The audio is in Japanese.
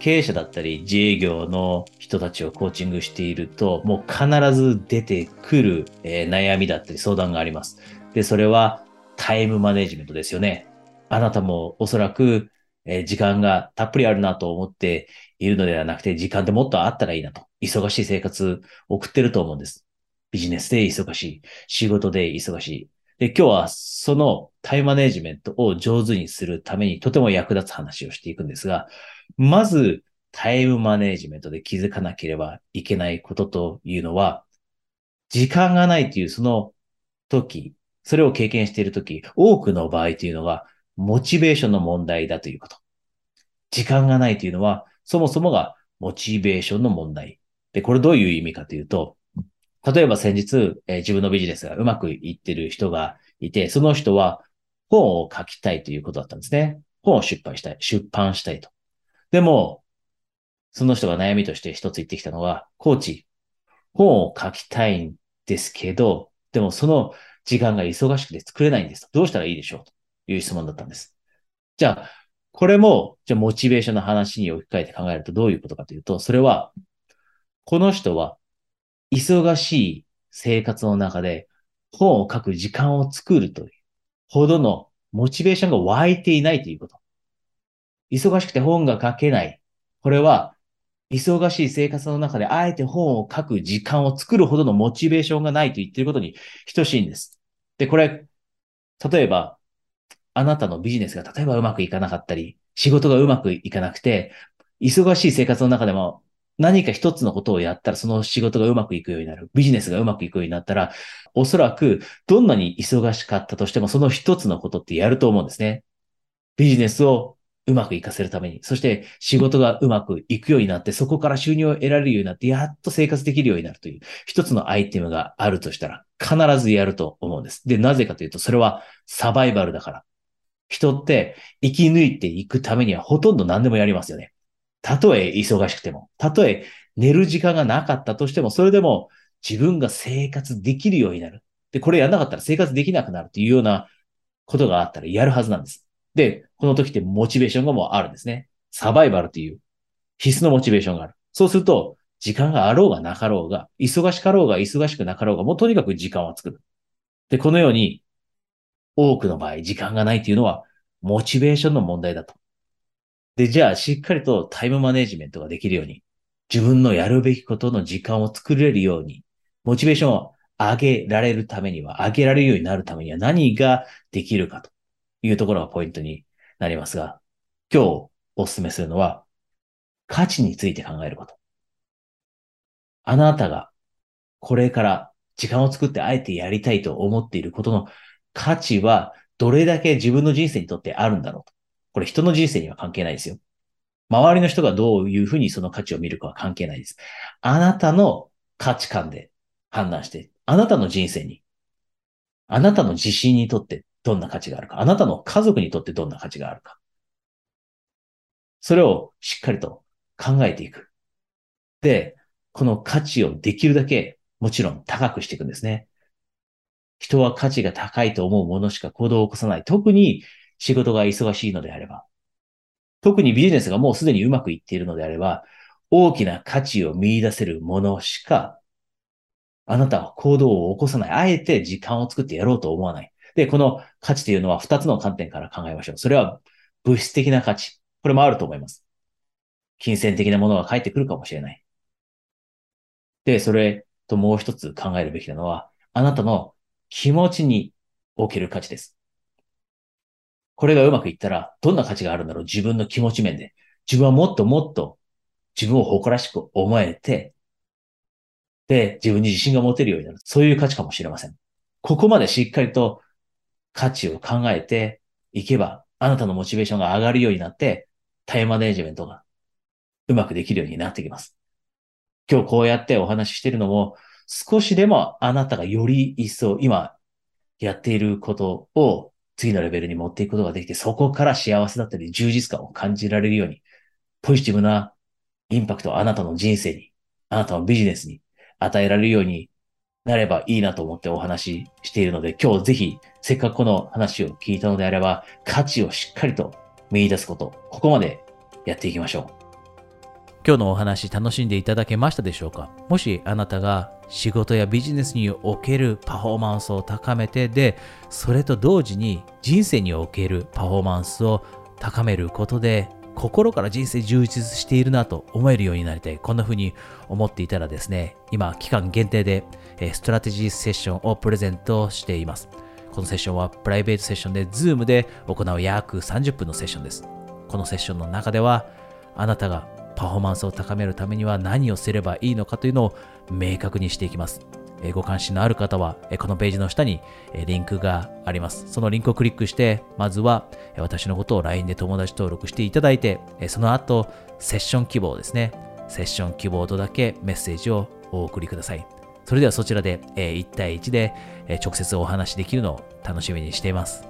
経営者だったり自営業の人たちをコーチングしていると、もう必ず出てくる、えー、悩みだったり相談があります。で、それはタイムマネジメントですよね。あなたもおそらく、えー、時間がたっぷりあるなと思っているのではなくて、時間ってもっとあったらいいなと。忙しい生活送ってると思うんです。ビジネスで忙しい。仕事で忙しい。で、今日はそのタイムマネジメントを上手にするためにとても役立つ話をしていくんですが、まずタイムマネジメントで気づかなければいけないことというのは、時間がないというその時、それを経験している時、多くの場合というのは、モチベーションの問題だということ。時間がないというのは、そもそもがモチベーションの問題。で、これどういう意味かというと、例えば先日、えー、自分のビジネスがうまくいってる人がいて、その人は本を書きたいということだったんですね。本を出版したい、出版したいと。でも、その人が悩みとして一つ言ってきたのは、コーチ、本を書きたいんですけど、でもその時間が忙しくて作れないんです。どうしたらいいでしょう？という質問だったんです。じゃあ、これも、じゃあモチベーションの話に置き換えて考えるとどういうことかというと、それは、この人は忙しい生活の中で本を書く時間を作るというほどのモチベーションが湧いていないということ。忙しくて本が書けない。これは、忙しい生活の中であえて本を書く時間を作るほどのモチベーションがないと言っていることに等しいんです。で、これ、例えば、あなたのビジネスが例えばうまくいかなかったり、仕事がうまくいかなくて、忙しい生活の中でも何か一つのことをやったらその仕事がうまくいくようになる。ビジネスがうまくいくようになったら、おそらくどんなに忙しかったとしてもその一つのことってやると思うんですね。ビジネスをうまくいかせるために、そして仕事がうまくいくようになって、そこから収入を得られるようになって、やっと生活できるようになるという一つのアイテムがあるとしたら、必ずやると思うんです。で、なぜかというと、それはサバイバルだから。人って生き抜いていくためにはほとんど何でもやりますよね。たとえ忙しくても、たとえ寝る時間がなかったとしても、それでも自分が生活できるようになる。で、これやんなかったら生活できなくなるというようなことがあったらやるはずなんです。で、この時ってモチベーションがもうあるんですね。サバイバルという必須のモチベーションがある。そうすると、時間があろうがなかろうが、忙しかろうが忙しくなかろうが、もうとにかく時間を作る。で、このように、多くの場合、時間がないというのは、モチベーションの問題だと。で、じゃあ、しっかりとタイムマネジメントができるように、自分のやるべきことの時間を作れるように、モチベーションを上げられるためには、上げられるようになるためには何ができるかというところがポイントになりますが、今日お勧めするのは、価値について考えること。あなたがこれから時間を作ってあえてやりたいと思っていることの価値はどれだけ自分の人生にとってあるんだろうと。これ人の人生には関係ないですよ。周りの人がどういうふうにその価値を見るかは関係ないです。あなたの価値観で判断して、あなたの人生に、あなたの自信にとってどんな価値があるか、あなたの家族にとってどんな価値があるか。それをしっかりと考えていく。で、この価値をできるだけもちろん高くしていくんですね。人は価値が高いと思うものしか行動を起こさない。特に仕事が忙しいのであれば、特にビジネスがもうすでにうまくいっているのであれば、大きな価値を見出せるものしか、あなたは行動を起こさない。あえて時間を作ってやろうと思わない。で、この価値というのは二つの観点から考えましょう。それは物質的な価値。これもあると思います。金銭的なものが返ってくるかもしれない。で、それともう一つ考えるべきなのは、あなたの気持ちにおける価値です。これがうまくいったら、どんな価値があるんだろう自分の気持ち面で。自分はもっともっと自分を誇らしく思えて、で、自分に自信が持てるようになる。そういう価値かもしれません。ここまでしっかりと価値を考えていけば、あなたのモチベーションが上がるようになって、タイムマネジメントがうまくできるようになってきます。今日こうやってお話ししてるのも、少しでもあなたがより一層今やっていることを次のレベルに持っていくことができて、そこから幸せだったり充実感を感じられるように、ポジティブなインパクトをあなたの人生に、あなたのビジネスに与えられるようになればいいなと思ってお話ししているので、今日ぜひ、せっかくこの話を聞いたのであれば、価値をしっかりと見出すこと、ここまでやっていきましょう。今日のお話楽しんでいただけましたでしょうか？もしあなたが仕事やビジネスにおけるパフォーマンスを高めてで、それと同時に人生におけるパフォーマンスを高めることで心から人生充実しているなと思えるようになりたい。こんな風に思っていたらですね、今期間限定でストラテジーセッションをプレゼントしています。このセッションはプライベートセッションで Zoom で行う約30分のセッションです。このセッションの中ではあなたがパフォーマンスを高めるためには何をすればいいのかというのを明確にしていきます。ご関心のある方は、このページの下にリンクがあります。そのリンクをクリックして、まずは私のことを LINE で友達登録していただいて、その後、セッション希望ですね。セッション希望とだけメッセージをお送りください。それではそちらで1対1で直接お話しできるのを楽しみにしています。